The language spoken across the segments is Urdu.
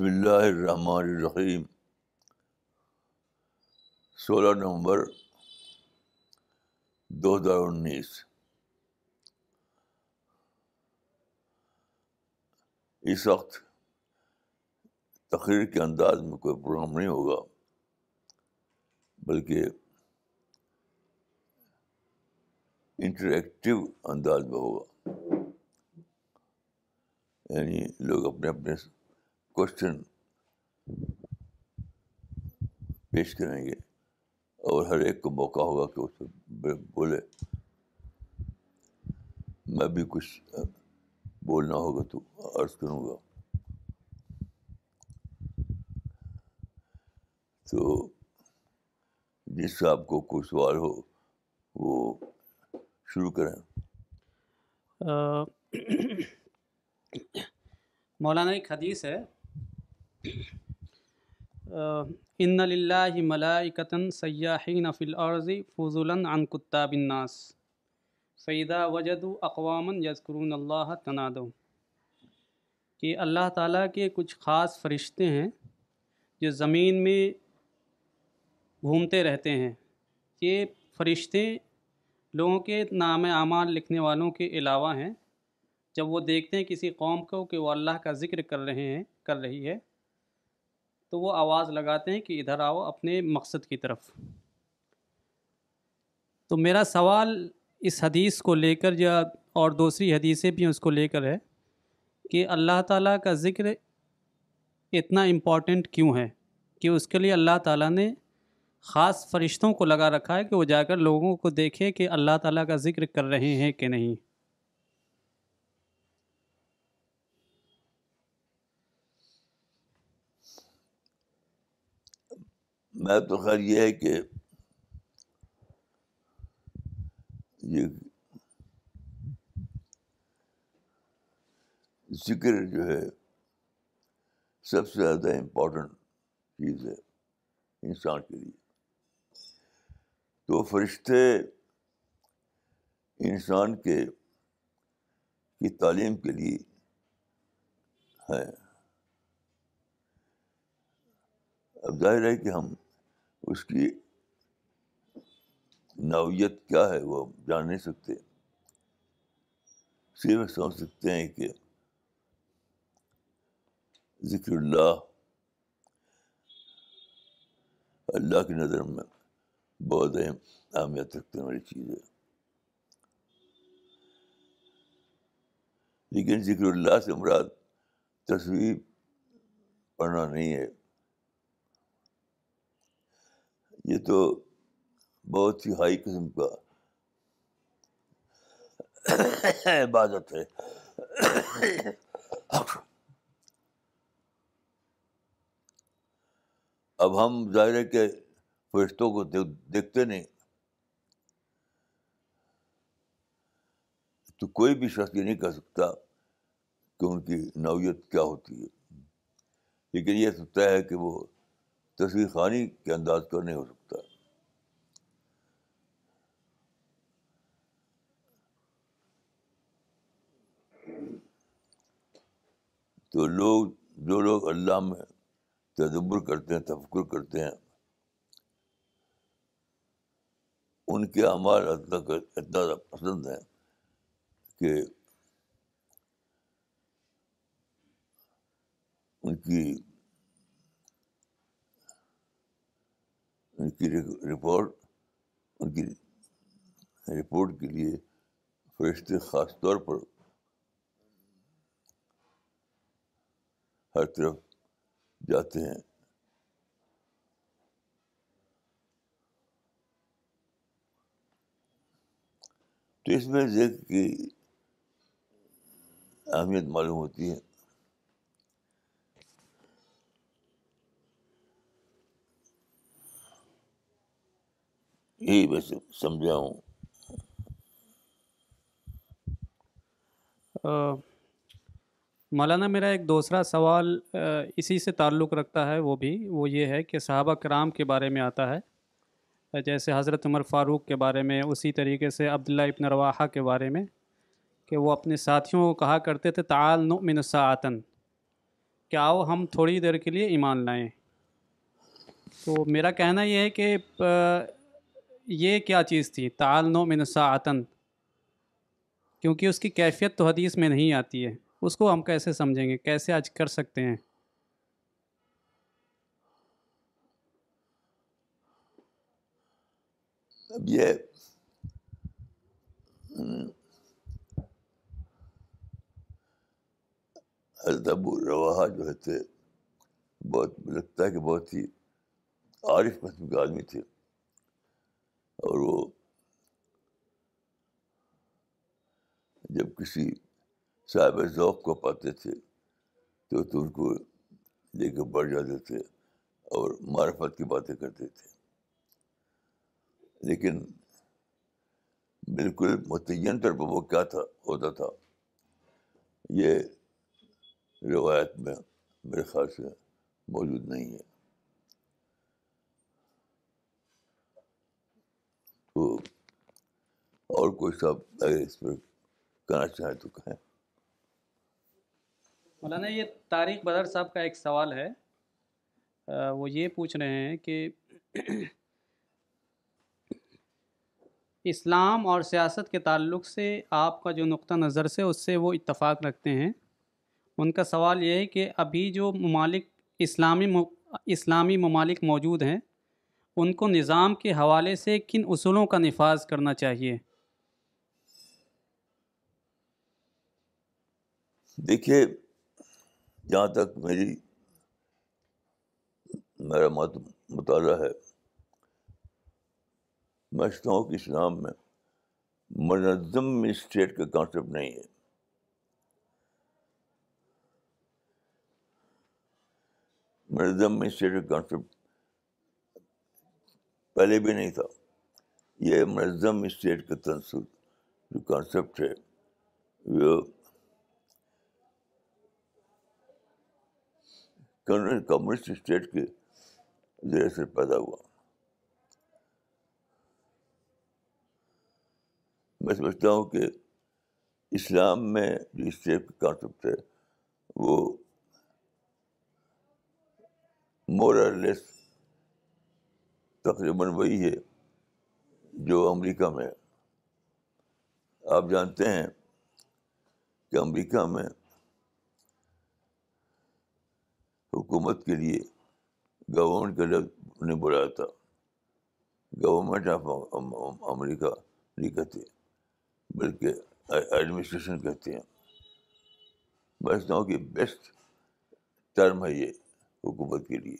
بسم اللہ الرحمن الرحیم۔ سولہ نومبر دو ہزار انیس۔ اس وقت تقریر کے انداز میں کوئی پروگرام نہیں ہوگا، بلکہ انٹریکٹیو انداز میں ہوگا۔ یعنی لوگ اپنے اپنے کوشچن پیش کریں گے اور ہر ایک کو موقع ہوگا کہ اس پہ بولے۔ میں بھی کچھ بولنا ہوگا تو عرض کروں گا۔ تو جس سے آپ کو کوئی سوال ہو، وہ شروع کریں۔ مولانا ایک حدیث ہے۔ ان للہ ملائکتن سیاحین فی الارض فضلا عن کتاب الناس فیدا وجد اقوام یذکرون اللہ تنادو کہ اللہ تعالیٰ کے کچھ خاص فرشتے ہیں جو زمین میں گھومتے رہتے ہیں۔ یہ فرشتے لوگوں کے نام اعمال لکھنے والوں کے علاوہ ہیں۔ جب وہ دیکھتے ہیں کسی قوم کو کہ وہ اللہ کا ذکر کر رہے ہیں، کر رہی ہے تو وہ آواز لگاتے ہیں کہ ادھر آؤ اپنے مقصد کی طرف۔ تو میرا سوال اس حدیث کو لے کر یا اور دوسری حدیثیں بھی اس کو لے کر ہے کہ اللہ تعالیٰ کا ذکر اتنا امپورٹنٹ کیوں ہے کہ اس کے لیے اللہ تعالیٰ نے خاص فرشتوں کو لگا رکھا ہے کہ وہ جا کر لوگوں کو دیکھے کہ اللہ تعالیٰ کا ذکر کر رہے ہیں کہ نہیں۔ میں تو خیر یہ ہے کہ یہ ذکر جو ہے سب سے زیادہ امپورٹنٹ چیز ہے انسان کے لیے۔ تو فرشتے انسان کے کی تعلیم کے لیے ہیں۔ اب ظاہر ہے کہ ہم اس کی نوعیت کیا ہے وہ جان نہیں سکتے۔ صرف سمجھ سکتے ہیں کہ ذکر اللہ اللہ کی نظر میں بہت اہم اہمیت رکھتے والی چیز ہے۔ لیکن ذکر اللہ سے مراد تصویر پڑھنا نہیں ہے۔ یہ تو بہت ہی ہائی قسم کا عبادت ہے۔ اب ہم ظاہر ہے کہ فرشتوں کو دیکھتے نہیں۔ تو کوئی بھی شخص یہ نہیں کہہ سکتا کہ ان کی نوعیت کیا ہوتی ہے۔ لیکن یہ سکتا ہے کہ وہ تصویر خانی کے انداز کا نہیں ہو سکتا۔ تو لوگ جو لوگ اللہ میں تدبر کرتے ہیں، تفکر کرتے ہیں، ان کے اعمال اتنا زیادہ پسند ہیں کہ ان کی ان کی رپورٹ ان کی رپورٹ کے لیے فرشتے خاص طور پر ہر طرف جاتے ہیں۔ تو اس میں ذکر کی اہمیت معلوم ہوتی ہے۔ یہی میں سمجھا ہوں مولانا، میرا ایک دوسرا سوال اسی سے تعلق رکھتا ہے وہ بھی، وہ یہ ہے کہ صحابہ کرام کے بارے میں آتا ہے۔ جیسے حضرت عمر فاروق کے بارے میں، اسی طریقے سے عبداللہ ابن رواحہ کے بارے میں، کہ وہ اپنے ساتھیوں کو کہا کرتے تھے، تعال نؤمن ساعتن کہ آؤ ہم تھوڑی دیر کے لیے ایمان لائیں۔ تو میرا کہنا یہ ہے کہ یہ کیا چیز تھی تعالنو من ساعتن کیونکہ اس کی کیفیت تو حدیث میں نہیں آتی ہے۔ اس کو ہم کیسے سمجھیں گے؟ کیسے آج کر سکتے ہیں؟ اب یہ ادب روا جو ہے تھے، بہت لگتا ہے کہ بہت ہی عارف قسم کے آدمی تھے۔ اور وہ جب کسی صاحب ذوق کو پاتے تھے تو تو ان کو لے کے بڑھ جاتے تھے اور معرفت کی باتیں کرتے تھے۔ لیکن بالکل متعین طور پر وہ کیا تھا، ہوتا تھا۔ یہ روایت میں میرے خیال سے موجود نہیں ہے۔ تو اور کوئی صاحب اگر اس پر کہنا چاہیں تو کہیں۔ مولانا، یہ طارق بدر صاحب کا ایک سوال ہے۔ وہ یہ پوچھ رہے ہیں کہ اسلام اور سیاست کے تعلق سے آپ کا جو نقطہ نظر سے، اس سے وہ اتفاق رکھتے ہیں۔ ان کا سوال یہ ہے کہ ابھی جو ممالک اسلامی اسلامی ممالک موجود ہیں، ان کو نظام کے حوالے سے کن اصولوں کا نفاذ کرنا چاہیے؟ دیکھیے جہاں تک میری، میرا مت، مطالعہ ہے، میں سمجھتا ہوں کہ اسلام میں منظم اسٹیٹ کا کانسیپٹ نہیں ہے۔ منظم اسٹیٹ کا کانسیپٹ پہلے بھی نہیں تھا۔ یہ منظم اسٹیٹ کا تنسب جو کانسیپٹ ہے وہ کمیونسٹ اسٹیٹ کے ذریعے سے پیدا ہوا۔ میں سمجھتا ہوں کہ اسلام میں جو اسٹیٹ کا کانسیپٹ ہے، وہ مور لیس تقریباً وہی ہے جو امریکہ میں۔ آپ جانتے ہیں کہ امریکہ میں حکومت کے لیے گورنمنٹ کا لفظ نے بلایا تھا۔ گورنمنٹ آف امریکہ نہیں کہتے بلکہ ایڈمنسٹریشن کہتے ہیں۔ میں سمجھتا ہوں کہ بیسٹ ٹرم ہے یہ حکومت کے لیے،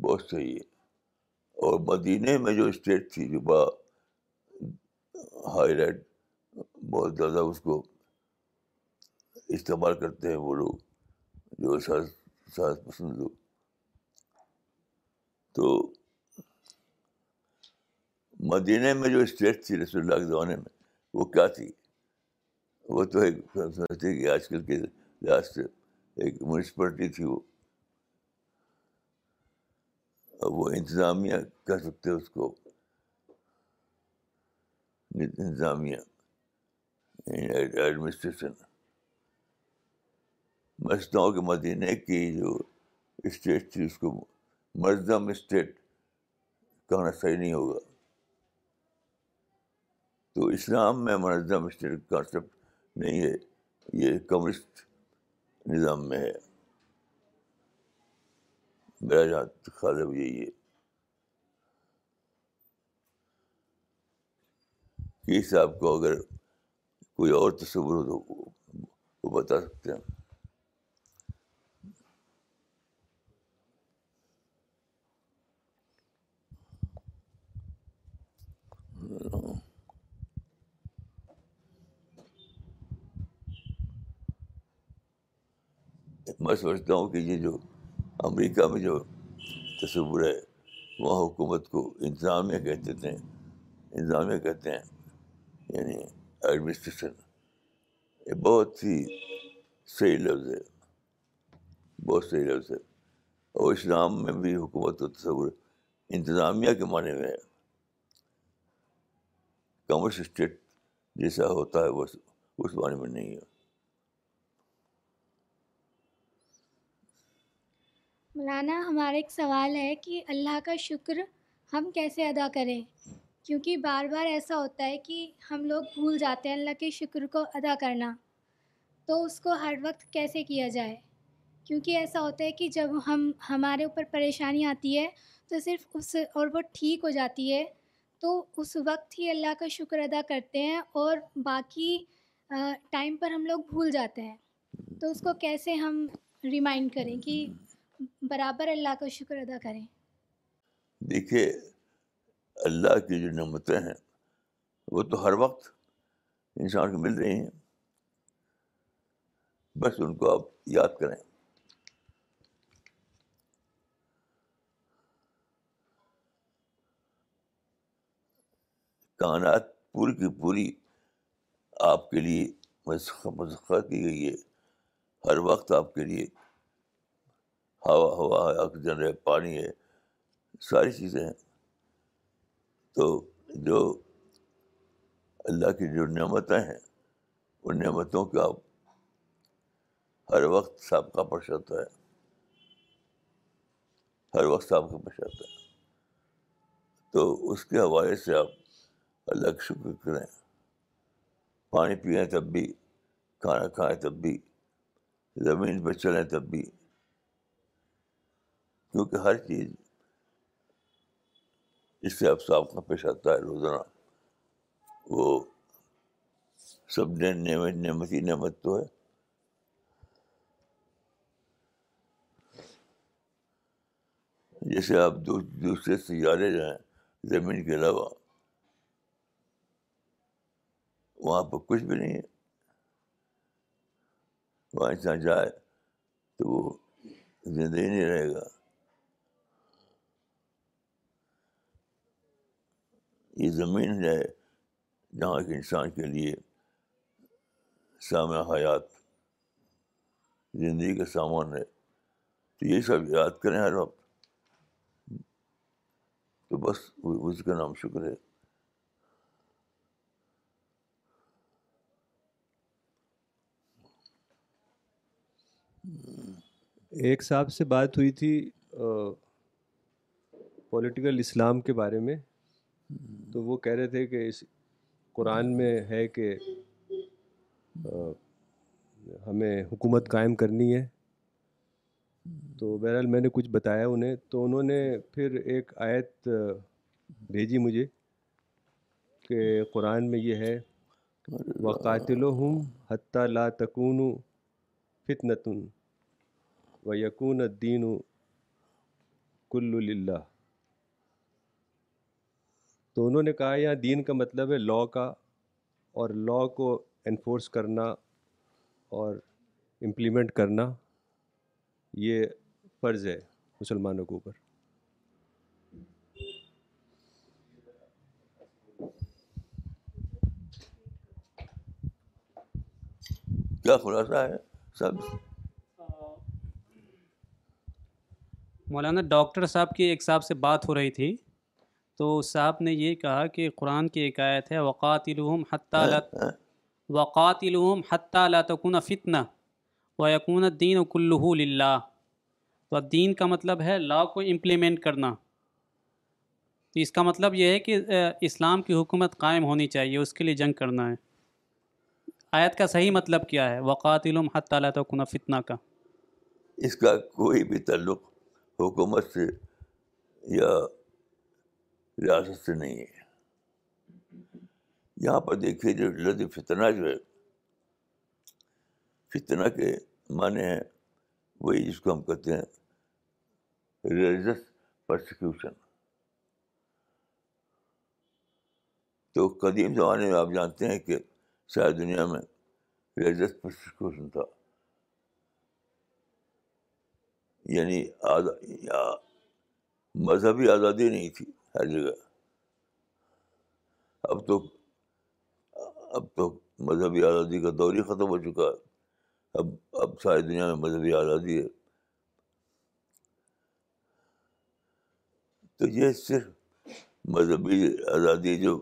بہت صحیح ہے۔ اور مدینہ میں جو اسٹیٹ تھی، جو بڑا ہائی لائٹ بہت زیادہ اس کو استعمال کرتے ہیں وہ لوگ، جو ساز ساز پسند لوگ تو مدینہ میں جو اسٹیٹ تھی رسول اللہ کے زمانے میں، وہ کیا تھی؟ وہ تو ایک سمجھتے کہ آج کل کے لحاظ سے ایک میونسپلٹی تھی وہ۔ وہ انتظامیہ کہہ سکتے اس کو۔ انتظامیہ ایڈمنسٹریشن میں سمجھتا ہوں کہ مدینہ کی جو اسٹیٹ تھی، اس کو مرزم اسٹیٹ کہنا صحیح نہیں ہوگا۔ تو اسلام میں منظم اسٹیٹ کانسیپٹ نہیں ہے، یہ کمیونسٹ نظام میں ہے۔ میرا جہاں خیال ہے یہی ہے کہ صاحب کو اگر کوئی اور تصور ہو تو وہ بتا سکتے ہیں۔ میں سمجھتا ہوں کہ یہ جو امریکہ میں جو تصور ہے، وہاں حکومت کو انتظامیہ کہتے تھے انتظامیہ کہتے ہیں یعنی ایڈمنسٹریشن یہ بہت ہی صحیح لفظ ہے، بہت صحیح لفظ ہے۔ اور اسلام میں بھی حکومت و تصور انتظامیہ کے معنی میں ہے۔ کمرس اسٹیٹ جیسا ہوتا ہے، وہ اس معنی میں نہیں ہے۔ مولانا، ہمارا ایک سوال ہے کہ اللہ کا شکر ہم کیسے ادا کریں؟ کیونکہ بار بار ایسا ہوتا ہے کہ ہم لوگ بھول جاتے ہیں اللہ کے شکر کو ادا کرنا۔ تو اس کو ہر وقت کیسے کیا جائے؟ کیونکہ ایسا ہوتا ہے کہ جب ہم، ہمارے اوپر پریشانی آتی ہے تو صرف اس اور وہ ٹھیک ہو جاتی ہے۔ تو اس وقت ہی اللہ کا شکر ادا کرتے ہیں اور باقی ٹائم پر ہم لوگ بھول جاتے ہیں۔ تو اس کو کیسے ہم ریمائنڈ کریں کہ برابر اللہ کا شکر ادا کریں۔ دیکھیے، اللہ کی جو نعمتیں ہیں، وہ تو ہر وقت انسان کو مل رہی ہیں۔ بس ان کو آپ یاد کریں۔ کائنات پوری کی پوری آپ کے لیے مسخر کی گئی ہے۔ ہر وقت آپ کے لیے ہوا ہوا ہے آکسیجن ہے، پانی ہے، ساری چیزیں ہیں۔ تو جو اللہ کی جو نعمتیں ہیں، ان نعمتوں کا ہر وقت سابقہ پیش ہے۔ ہر وقت سابقہ پیش ہے۔ تو اس کے حوالے سے آپ اللہ کا شکر کریں۔ پانی پئیں تب بھی، کھانا کھائیں تب بھی، زمین پہ چلیں تب بھی۔ کیونکہ ہر چیز اس سے اب سابقہ پیش آتا ہے روزانہ۔ وہ سب نے نعمت نعمت ہی نعمت تو ہے۔ جیسے آپ دوسرے سیارے جائیں زمین کے علاوہ، وہاں پہ کچھ بھی نہیں ہے۔ وہاں انسان جائے تو وہ زندگی نہیں رہے گا۔ یہ زمین ہے جہاں کے انسان کے لیے سامع حیات، زندگی کا سامان ہے۔ تو یہ سب یاد کریں ہر وقت۔ تو بس اس کا نام شکر ہے۔ ایک صاحب سے بات ہوئی تھی پولیٹیکل اسلام کے بارے میں۔ تو وہ کہہ رہے تھے کہ اس قرآن میں ہے کہ ہمیں حکومت قائم کرنی ہے۔ تو بہرحال میں نے کچھ بتایا انہیں۔ تو انہوں نے پھر ایک آیت بھیجی مجھے کہ قرآن میں یہ ہے وقاتل و ہم حتیٰ لا تکون فتنتن و یقون الدین کل اللہ تو انہوں نے کہا یہاں دین کا مطلب ہے لاء کا اور لاء کو انفورس کرنا اور امپلیمنٹ کرنا یہ فرض ہے مسلمانوں کے اوپر۔ کیا خلاصہ ہے؟ سب۔ مولانا ڈاکٹر صاحب کی ایک صاحب سے بات ہو رہی تھی۔ تو صاحب نے یہ کہا کہ قرآن کی ایک آیت ہے وقات الحم حتیٰ وقات الحم حتیٰ تکن فتنہ و یقون دین و کلو للہ تو دین کا مطلب ہے لا کو امپلیمنٹ کرنا۔ تو اس کا مطلب یہ ہے کہ اسلام کی حکومت قائم ہونی چاہیے اس کے لیے جنگ کرنا ہے۔ آیت کا صحیح مطلب کیا ہے؟ وقات علم حتیٰ تکن فتنہ کا۔ اس کا کوئی بھی تعلق حکومت سے یا ریاست سے نہیں ہے۔ یہاں پر دیکھیے جو لد فتنہ جو ہے، فتنہ کے معنی ہیں وہی جس کو ہم کہتے ہیں ریلیجس پرسیکیوشن تو قدیم زمانے میں آپ جانتے ہیں کہ شاید دنیا میں ریلیجس پرسیکیوشن تھا۔ یعنی مذہبی آزادی نہیں تھی۔ ہر جگہ۔ اب تو اب تو مذہبی آزادی کا دور ہی ختم ہو چکا ہے۔ اب اب ساری دنیا میں مذہبی آزادی ہے۔ تو یہ صرف مذہبی آزادی جو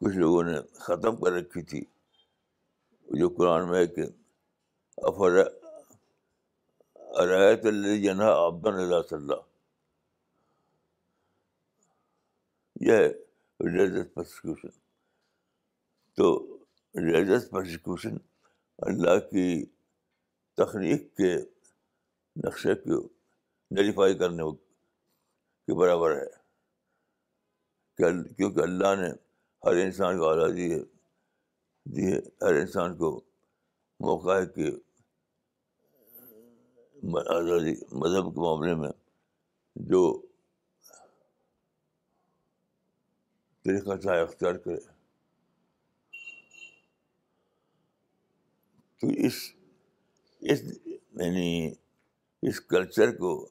کچھ لوگوں نے ختم کر رکھی تھی۔ جو قرآن میں ہے کہ افر رایت اللہ جنہ آبدن اللہ صلی اللہ یہ ہے ریلیجس پرسیکیوشن۔ تو ریلیجس پرسیکیوشن اللہ کی تخلیق کے نقشے کو نریفائی کرنے کے برابر ہے۔ کیونکہ اللہ نے ہر انسان کو آزادی ہے، دی ہے، ہر انسان کو موقع ہے کہ آزادی، مذہب کے معاملے میں جو طریقہ چاہے اختیار کرے۔ تو اس اس یعنی اس کلچر کو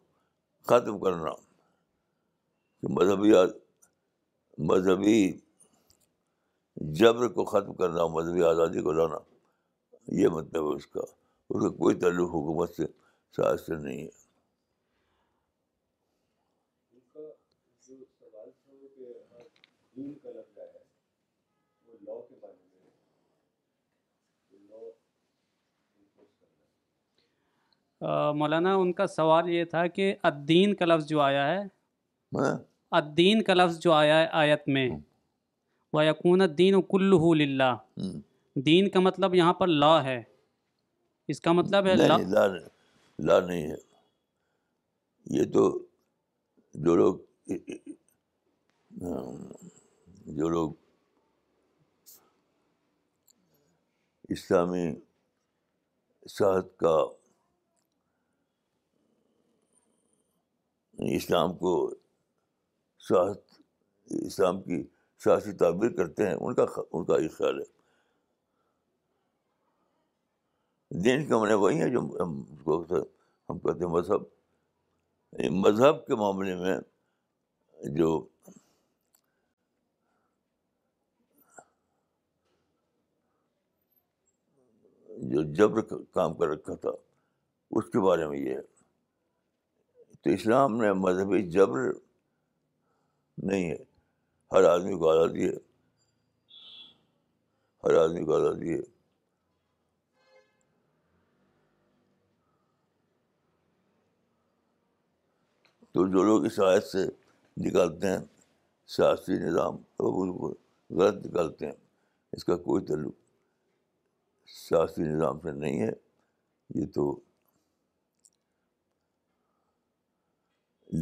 ختم کرنا کہ مذہبی مذہبی جبر کو ختم کرنا، مذہبی آزادی کو لانا، یہ مطلب ہے اس کا۔ اس کا کوئی تعلق حکومت سے سائز سے نہیں ہے۔ مولانا ان کا سوال یہ تھا کہ الدین کا لفظ جو آیا ہے؟ الدین کا لفظ جو آیا ہے آیت میں وہ یقون الدین کلو للہ دین کا مطلب یہاں پر لا ہے۔ اس کا مطلب ہے لا نہیں لا لا نہیں ہے۔ یہ تو جو لوگ جو لوگ اسلامی صحت کا یعنی اسلام کو صحت، اسلام کی سیاسی تعبیر کرتے ہیں، ان کا ان کا یہ خیال ہے۔ دین کا معنی وہی ہے جو ہم کو ہم کہتے ہیں مذہب۔ یعنی مذہب کے معاملے میں جو جو جبر کام کر رکھا تھا، اس کے بارے میں یہ ہے۔ تو اسلام نے مذہبی جبر نہیں ہے، ہر آدمی کو آزادی ہے۔ ہر آدمی کو آزادی ہے۔ تو جو لوگ اس آیت سے نکالتے ہیں، سیاسی نظام، وہ بالکل غلط نکالتے ہیں، اس کا کوئی تعلق سیاسی نظام سے نہیں ہے، یہ تو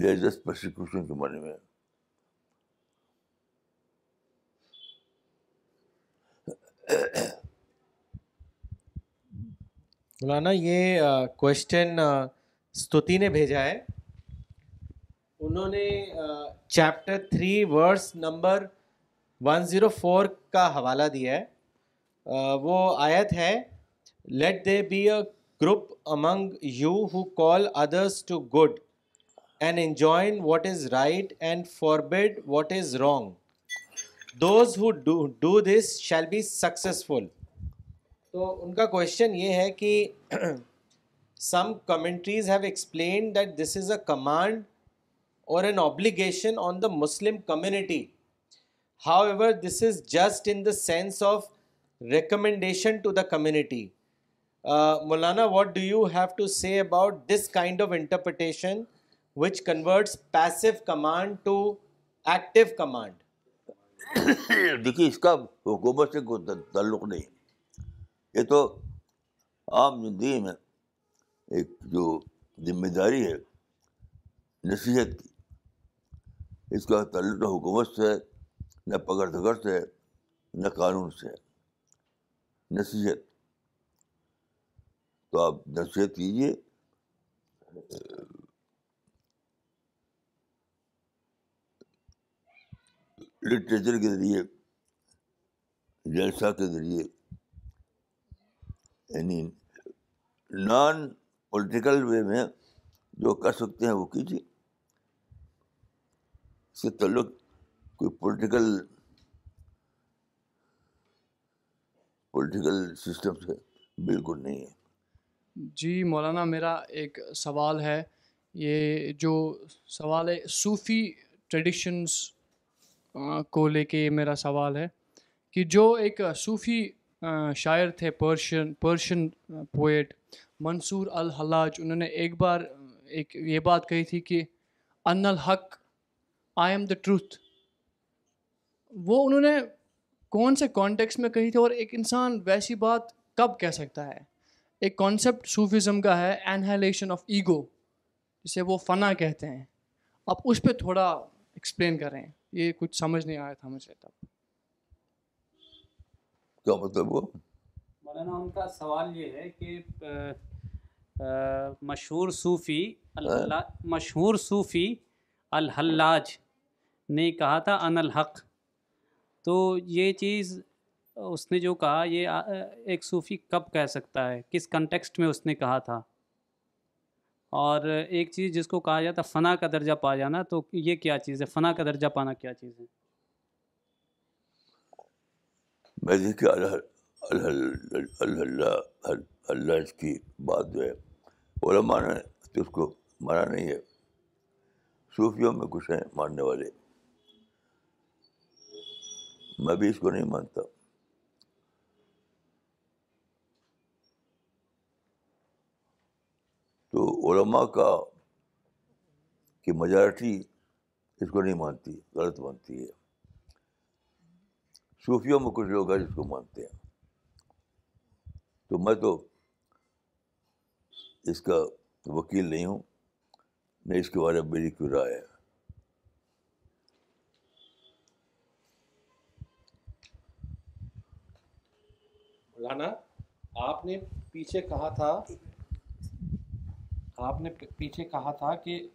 لیجس پرسیکیوشن کے معنی میں مولانا، یہ کوشچن ستوتی نے بھیجا ہے۔ انہوں نے chapter three verse number one zero four کا حوالہ دیا ہے۔ وہ آیت ہے let there be a group among you who call others to good and enjoin what is right and forbid what is wrong those who do this shall be successful تو ان کا کوشچن یہ ہے کہ some commentaries have explained that this is a command or an obligation on the Muslim community. However, this is just in the sense of recommendation recommendation to the community Maulana what do you have to say about this kind of interpretation which converts passive command to active command دیکھیے اس کا حکومت سے کوئی تعلق نہیں یہ تو عام زندگی میں ایک جو ذمہ داری ہے نصیحت کی اس کا تعلق نہ حکومت سے نہ پکڑ دھکڑ سے نہ قانون سے ہے نصیحت۔ تو آپ نصیحت کیجیے لٹریچر کے ذریعے، جلسہ کے ذریعے یعنی نان پولیٹیکل وے میں جو کر سکتے ہیں وہ کیجیے اس سے تعلق کوئی پولیٹیکل پولیٹیکل سسٹم سے بالکل نہیں ہے۔ جی مولانا، میرا ایک سوال ہے۔ یہ جو سوال ہے، صوفی ٹریڈیشنس کو لے کے یہ میرا سوال ہے کہ جو ایک صوفی شاعر تھے پرشین پرشین پوئٹ منصور الحلاج، انہوں نے ایک بار ایک یہ بات کہی تھی کہ ان الحق آئی ایم دا ٹروتھ وہ انہوں نے کون سے کانٹیکس میں کہی تھی اور ایک انسان ویسی بات کب کہہ سکتا ہے؟ ایک کانسیپٹ صوفزم کا ہے انہیلیشن آف ایگو جسے وہ فنا کہتے ہیں۔ آپ اس پہ تھوڑا ایکسپلین کریں۔ یہ کچھ سمجھ نہیں آیا تھا مجھے تب۔ کیا مطلب وہ مولانا ان کا سوال یہ ہے کہ مشہور صوفی مشہور صوفی الحلاج نے کہا تھا ان الحق تو یہ چیز اس نے جو کہا، یہ ایک صوفی کب کہہ سکتا ہے؟ کس کنٹیکسٹ میں اس نے کہا تھا؟ اور ایک چیز جس کو کہا جاتا، فنا کا درجہ پا جانا، تو یہ کیا چیز ہے؟ فنا کا درجہ پانا کیا چیز ہے؟ میں دیکھیے اللہ اللہ کی بات جو ہے علماء نے تو اس کو مانا نہیں ہے۔ صوفیوں میں کچھ ہیں ماننے والے۔ میں بھی اس کو نہیں مانتا۔ تو علماء کا کی میجارٹی اس کو نہیں مانتی، غلط مانتی ہے۔ صوفیوں میں کچھ لوگ ہیں جس کو مانتے ہیں۔ تو میں تو اس کا وکیل نہیں ہوں نہ اس کے بارے میں میری کوئی رائے ہے۔ مولانا آپ نے پیچھے کہا تھا آپ نے پیچھے کہا تھا کہ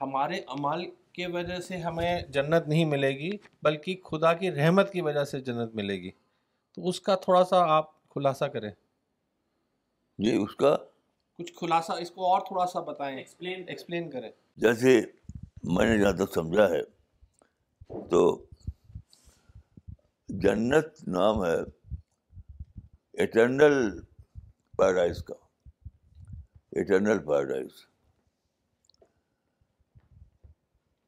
ہمارے عمل کی وجہ سے ہمیں جنت نہیں ملے گی بلکہ خدا کی رحمت کی وجہ سے جنت ملے گی۔ تو اس کا تھوڑا سا آپ خلاصہ کریں۔ جی اس کا۔ کچھ خلاصہ اس کو اور تھوڑا سا بتائیں۔ ایکسپلین ایکسپلین کریں۔ جیسے میں نے جہاں تک سمجھا ہے تو جنت نام ہے ایٹرنل پیراڈائز کا ایٹرنل پیراڈائز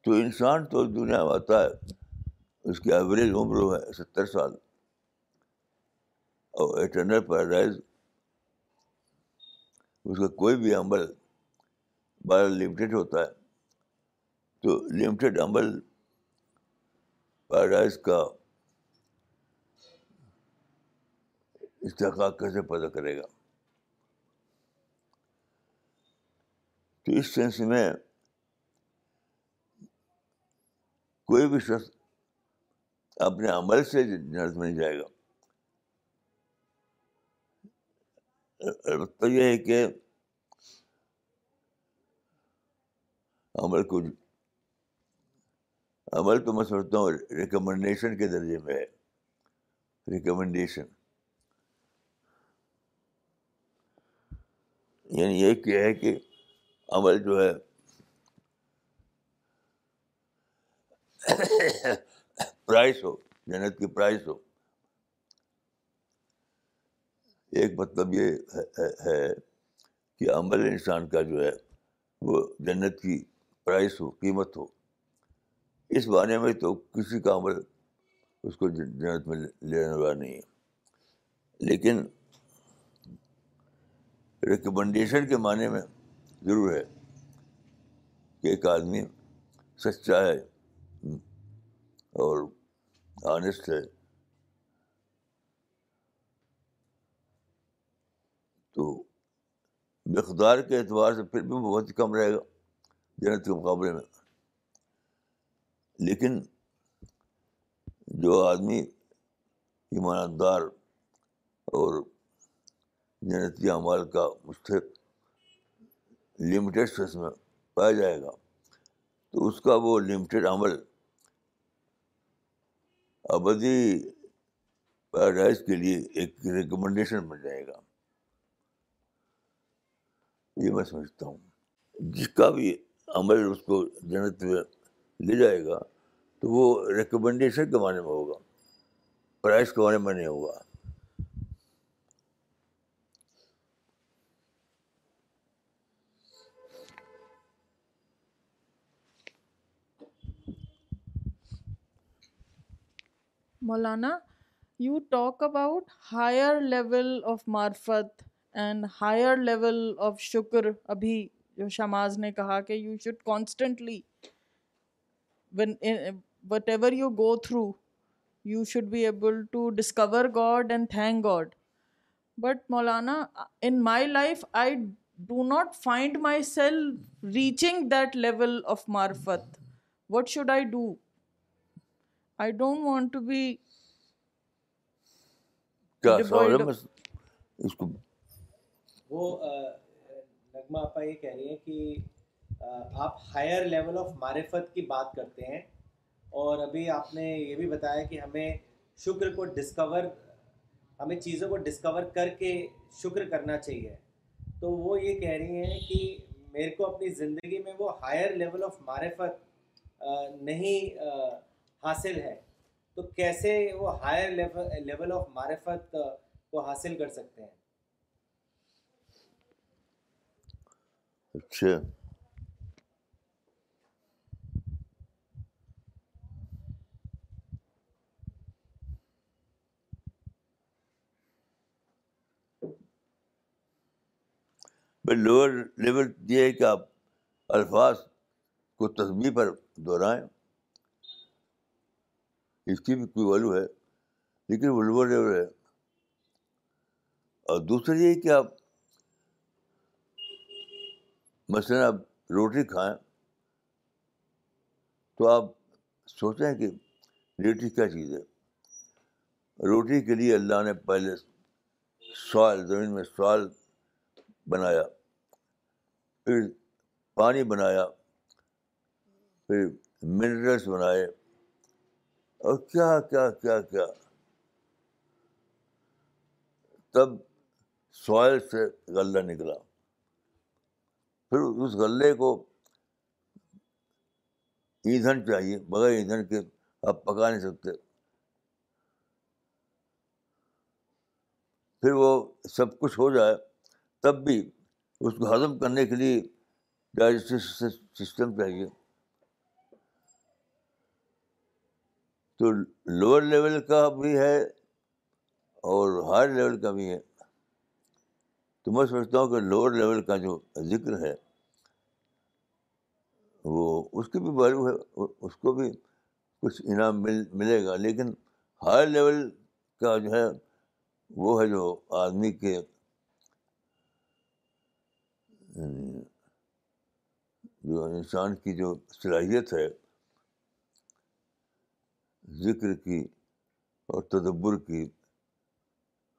تو انسان تو دنیا میں آتا ہے، اس کی ایوریج عمر ہے ستر سال۔ اور ایٹرنل پیراڈائز اس کا کوئی بھی عمل بارہ لمیٹیڈ ہوتا ہے۔ تو لمیٹیڈ عمل پیراڈائز کا استحقاق کیسے پیدا کرے گا؟ تو اس سینس میں کوئی بھی شخص اپنے عمل سے جنت میں نہیں جائے گا۔ البتہ یہ ہے کہ عمل کو عمل تو میں سمجھتا ہوں ریکمنڈیشن کے درجے میں ہے۔ ریکمنڈیشن یعنی یہ کیا ہے کہ عمل جو ہے پرائز ہو، جنت کی پرائز ہو۔ ایک مطلب یہ ہے کہ عمل انسان کا جو ہے وہ جنت کی پرائز ہو، قیمت ہو۔ اس بانے میں تو کسی کا عمل اس کو جنت میں لینے والا نہیں ہے۔ لیکن ریکمنڈیشن کے معنی میں ضرور ہے کہ ایک آدمی سچا ہے اور آنےسٹ ہے، تو مقدار کے اعتبار سے پھر بھی بہت ہی کم رہے گا جنت کے مقابلے میں۔ لیکن جو آدمی ایماندار اور جنتی اعمال کا مستحق لمیٹیڈ سیس میں پایا جائے گا۔ تو اس کا وہ لمیٹیڈ عمل ابدی پیراڈائز کے لیے ایک ریکمنڈیشن بن جائے گا۔ یہ میں سمجھتا ہوں۔ جس کا بھی عمل اس کو جنت میں لے جائے گا تو وہ ریکمنڈیشن کے معنی میں ہوگا۔ پرائز کے معنی میں نہیں ہوگا۔ Maulana you talk about higher level of معرفت اینڈ ہائر لیول آف شکر ابھی جو شماز نے کہا کہ you should constantly whatever you go through you should be able to discover God and thank God but Maulana in my life I do not find myself reaching that level of معرفت what should I do i don't want to be کیا سوال ہے؟ Devoid of- بس اس کو وہ نغمہ آپا یہ کہہ رہی ہیں کہ آپ ہائر لیول آف معرفت کی بات کرتے ہیں اور ابھی آپ نے یہ بھی بتایا کہ ہمیں شکر کو ڈسکور ہمیں چیزوں کو ڈسکور کر کے شکر کرنا چاہیے۔ تو وہ یہ کہہ رہی ہیں کہ میرے کو اپنی زندگی میں وہ ہائر لیول آف معرفت نہیں حاصل ہے، تو کیسے وہ ہائر لیول آف معرفت کو حاصل کر سکتے ہیں؟ اچھا۔ لوور لیول یہ ہے کہ آپ الفاظ کو تصویر پر دہرائیں۔ اس کی بھی کوئی ویلو ہے؟ لیکن وہ لوور لیول ہے۔ اور دوسرا یہ کہ آپ مثلاً آپ روٹی کھائیں تو آپ سوچیں کہ روٹی کیا چیز ہے؟ روٹی کے لیے اللہ نے پہلے سوال زمین میں سوال بنایا، پھر پانی بنایا، پھر منرلس بنائے اور کیا کیا کیا کیا؟ تب سوائل سے غلہ نکلا۔ پھر اس غلے کو ایندھن چاہیے، بغیر ایندھن کے آپ پکا نہیں سکتے۔ پھر وہ سب کچھ ہو جائے، تب بھی اس کو ہضم کرنے کے لیے ڈائجسٹو سسٹم چاہیے۔ تو لوور لیول کا بھی ہے اور ہائر لیول کا بھی ہے۔ تو میں سمجھتا ہوں کہ لوور لیول کا جو ذکر ہے، وہ اس کی بھی ویلو ہے، اس کو بھی کچھ انعام مل، ملے گا۔ لیکن ہائر لیول کا جو ہے، وہ ہے جو آدمی کے، جو انسان کی جو صلاحیت ہے۔ ذکر کی اور تدبر کی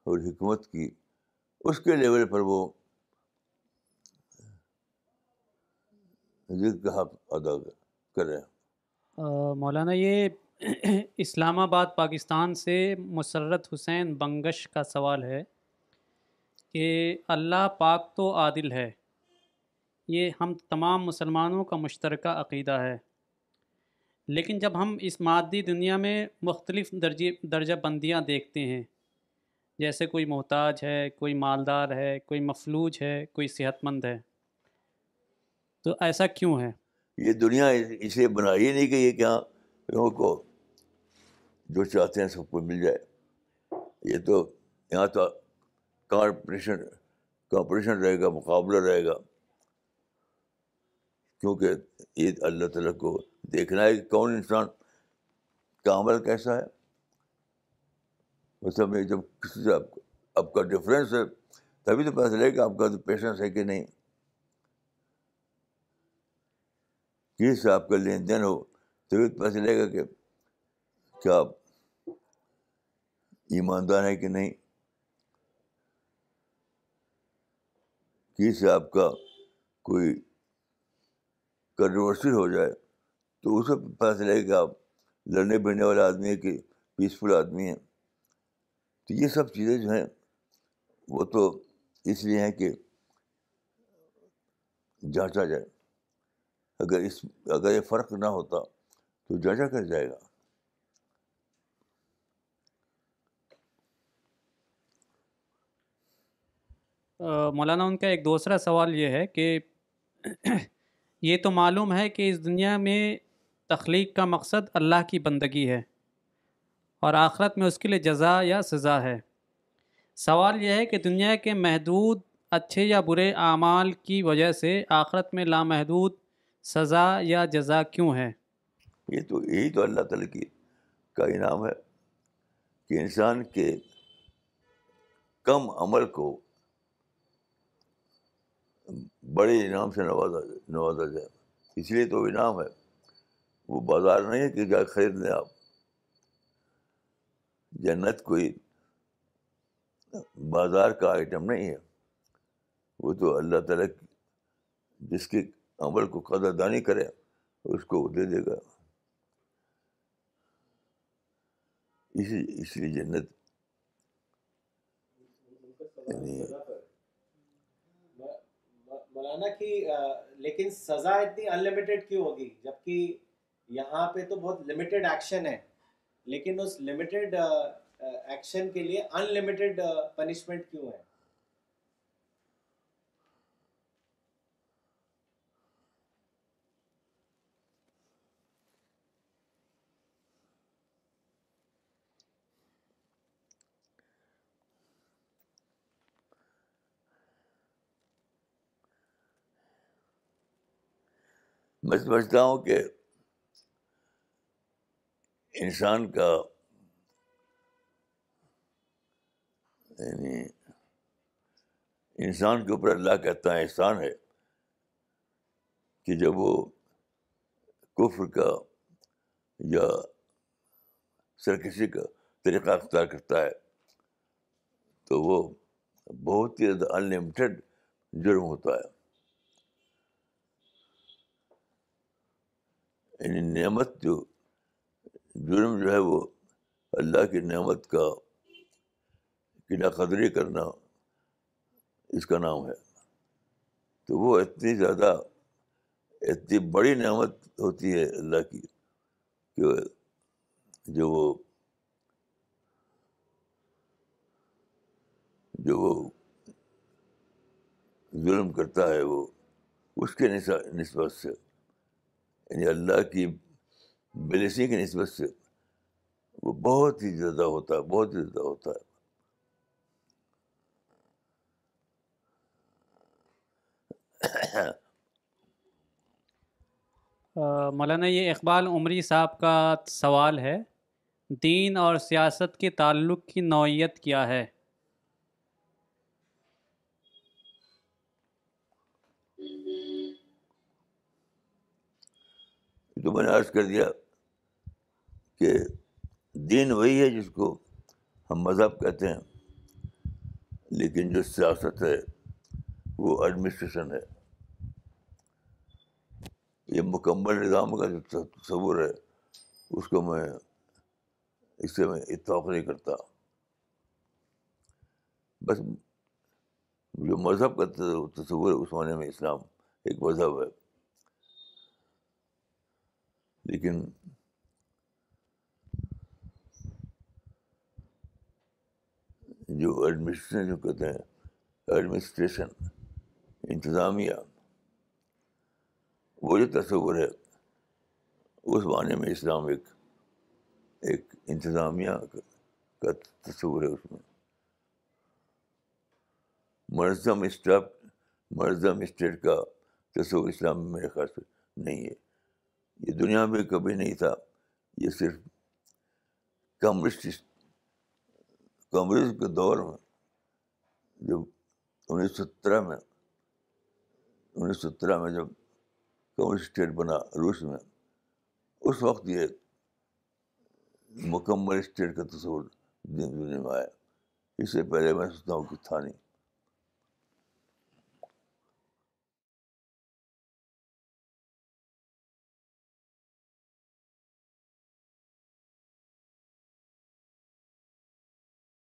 اور حکمت کی، اس کے لیول پر وہ ذکر کا حق ادا کریں مولانا، یہ اسلام آباد پاکستان سے مسرت حسین بنگش کا سوال ہے کہ اللہ پاک تو عادل ہے، یہ ہم تمام مسلمانوں کا مشترکہ عقیدہ ہے۔ لیکن جب ہم اس مادی دنیا میں مختلف درجی درجہ بندیاں دیکھتے ہیں، جیسے کوئی محتاج ہے، کوئی مالدار ہے، کوئی مفلوج ہے، کوئی صحت مند ہے، تو ایسا کیوں ہے؟ یہ دنیا اسے بنائی نہیں کہ یہ کیا لوگوں کو جو چاہتے ہیں سب کو مل جائے۔ یہ تو یہاں تو کارپوریشن کمپٹیشن رہے گا، مقابلہ رہے گا۔ کیونکہ یہ اللہ تعالیٰ کو دیکھنا ہے کہ کون انسان کا عمل کیسا ہے۔ مطلب جب کسی سے آپ آپ کا ڈفرینس ہے، تبھی تو پتہ چلے کہ آپ کا تو پیشنس ہے کہ نہیں۔ کسی سے آپ کا لین دین ہو، تبھی تو پتہ چلے گا کہ کیا آپ ایماندار ہیں کہ نہیں۔ کسی سے آپ کا کوئی کنٹروورسی ہو جائے، تو اسے پتہ چلے گا کہ آپ لڑنے بھرنے والے آدمی ہیں کہ پیسفل آدمی ہیں۔ تو یہ سب چیزیں جو ہیں، وہ تو اس لیے ہیں کہ جانچا جائے۔ اگر اس، اگر یہ فرق نہ ہوتا تو جانچا کر جائے گا۔ مولانا، ان کا ایک دوسرا سوال یہ ہے کہ یہ تو معلوم ہے کہ اس دنیا میں تخلیق کا مقصد اللہ کی بندگی ہے اور آخرت میں اس کے لیے جزا یا سزا ہے۔ سوال یہ ہے کہ دنیا کے محدود اچھے یا برے اعمال کی وجہ سے آخرت میں لامحدود سزا یا جزا کیوں ہے؟ یہ تو یہی تو اللہ تعالیٰ کی کا انعام ہے کہ انسان کے کم عمل کو بڑے انعام سے نوازا نوازا جائے۔ اس لیے تو انعام ہے۔ وہ بازار نہیں ہے کہ جا خرید لیں آپ۔ جنت کوئی بازار کا آئٹم نہیں ہے۔ وہ تو اللہ تعالیٰ جس کے عمل کو قدر دانی کرے، اس کو وہ دے دے گا۔ اسی اس لیے جنت یعنی مولانا کی لیکن سزا اتنی انلمیٹیڈ کیوں ہوگی؟ جبکہ یہاں پہ تو بہت لمیٹیڈ ایکشن ہے۔ لیکن اس لمیٹیڈ ایکشن کے لیے انلمیٹیڈ پنشمنٹ کیوں ہے؟ میں سمجھتا ہوں کہ انسان کا یعنی انسان کے اوپر اللہ کا اتنا احسان ہے کہ جب وہ کفر کا یا سرکشی کا طریقہ اختیار کرتا ہے، تو وہ بہت ہی زیادہ انلمیٹیڈ جرم ہوتا ہے۔ یعنی نعمت جو جرم جو ہے وہ اللہ کی نعمت کا قلعہ قدری کرنا اس کا نام ہے۔ تو وہ اتنی زیادہ، اتنی بڑی نعمت ہوتی ہے اللہ کی کہ جو وہ جو وہ ظلم کرتا ہے وہ، اس کے نسبت سے۔ یعنی اللہ کی بلیسنگ کی نسبت سے وہ بہت ہی زیادہ ہوتا ہے، بہت ہی زیادہ ہوتا ہے۔ مولانا، یہ اقبال عمری صاحب کا سوال ہے، دین اور سیاست کے تعلق کی نوعیت کیا ہے؟ تو میں نے عرض کر دیا کہ دین وہی ہے جس کو ہم مذہب کہتے ہیں، لیکن جو سیاست ہے وہ ایڈمنسٹریشن ہے۔ یہ مکمل نظام کا جو تصور ہے، اس کو میں اس سے میں اتفاق نہیں کرتا۔ بس جو مذہب کا تصور ہے، اس معنی میں اسلام ایک مذہب ہے۔ لیکن جو ایڈمنسٹریشن جو کہتے ہیں، ایڈمنسٹریشن، انتظامیہ، وہ جو تصور ہے، اس معنی میں اسلام ایک ایک انتظامیہ کا تصور ہے اس میں۔ منظم اسٹاف منظم اسٹیٹ کا تصور اسلام میں میرے خیال سے نہیں ہے۔ یہ دنیا میں کبھی نہیں تھا۔ یہ صرف کمیونسٹ کمیونسٹ کے دور میں، جب انیس سو سترہ میں، انیس سو سترہ میں جب کمیونسٹ اسٹیٹ بنا روس میں، اس وقت یہ مکمل اسٹیٹ کا تصور دنیا میں آیا۔ اس سے پہلے میں سوچتا ہوں کہ تھا نہیں۔